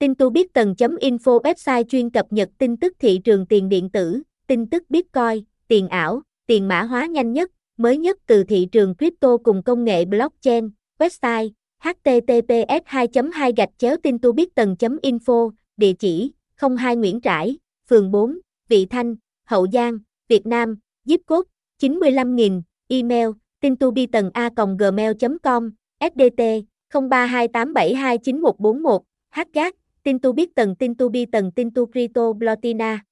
Tin tu biết tầng.info website chuyên cập nhật tin tức thị trường tiền điện tử, tin tức Bitcoin, tiền ảo, tiền mã hóa nhanh nhất, mới nhất từ thị trường crypto cùng công nghệ blockchain, website https 2 2 gạch chéo tin tu biết tầng.info, địa chỉ 02 Nguyễn Trãi, phường 4, Vị Thanh, Hậu Giang, Việt Nam, zip code 95.000, email tin tu bi tầng a gmail.com, sdt 0328729141, hgác tin tu biết tầng tin tu bi tầng tin tu Crito Blotina